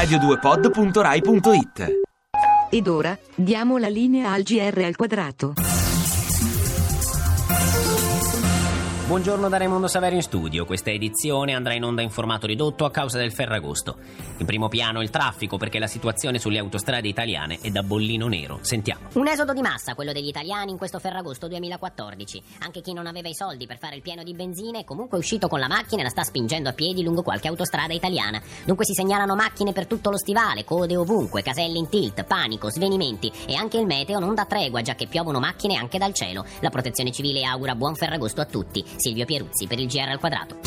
radio2pod.rai.it Ed ora diamo la linea al GR al quadrato. Buongiorno da Raimondo Saveri in studio. Questa edizione andrà in onda in formato ridotto a causa del Ferragosto. In primo piano il traffico perché la situazione sulle autostrade italiane è da bollino nero. Sentiamo. Un esodo di massa, quello degli italiani in questo Ferragosto 2014. Anche chi non aveva i soldi per fare il pieno di benzine è comunque uscito con la macchina e la sta spingendo a piedi lungo qualche autostrada italiana. Dunque si segnalano macchine per tutto lo stivale, code ovunque, caselli in tilt, panico, svenimenti e anche il meteo non dà tregua già che piovono macchine anche dal cielo. La protezione civile augura buon Ferragosto a tutti. Silvio Pieruzzi per il GR al quadrato.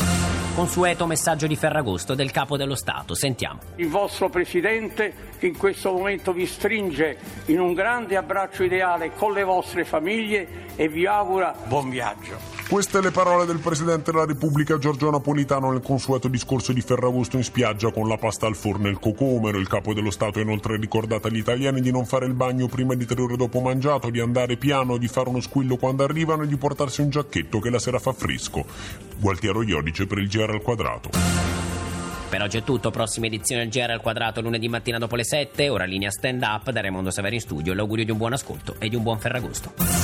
Consueto messaggio di Ferragosto del capo dello Stato. Sentiamo. Il vostro Presidente che in questo momento vi stringe in un grande abbraccio ideale con le vostre famiglie e vi augura buon viaggio. Queste le parole del Presidente della Repubblica Giorgio Napolitano nel consueto discorso di Ferragosto in spiaggia con la pasta al forno e il cocomero. Il capo dello Stato ha inoltre ricordato agli italiani di non fare il bagno prima di tre ore dopo mangiato, di andare piano, di fare uno squillo quando arrivano e di portarsi un giacchetto che la sera fa fresco. Gualtiero Iodice per il GR al quadrato. Per oggi è tutto, prossima edizione del GR al quadrato lunedì mattina dopo le 7, ora linea stand up da Raimondo Saveri in studio. L'augurio di un buon ascolto e di un buon Ferragosto.